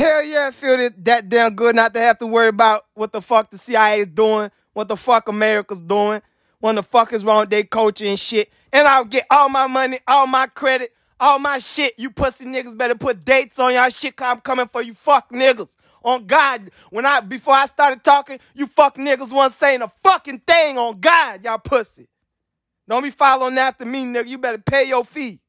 Hell yeah, I feel that, that damn good not to have to worry about what the fuck the CIA is doing, what the fuck America's doing, when the fuck is wrong with their culture and shit. And I'll get all my money, all my credit, all my shit. You pussy niggas better put dates on y'all shit cause I'm coming for you fuck niggas. On God, when I before I started talking, you fuck niggas wasn't saying a fucking thing on God, y'all pussy. Don't be following after me, nigga. You better pay your fee.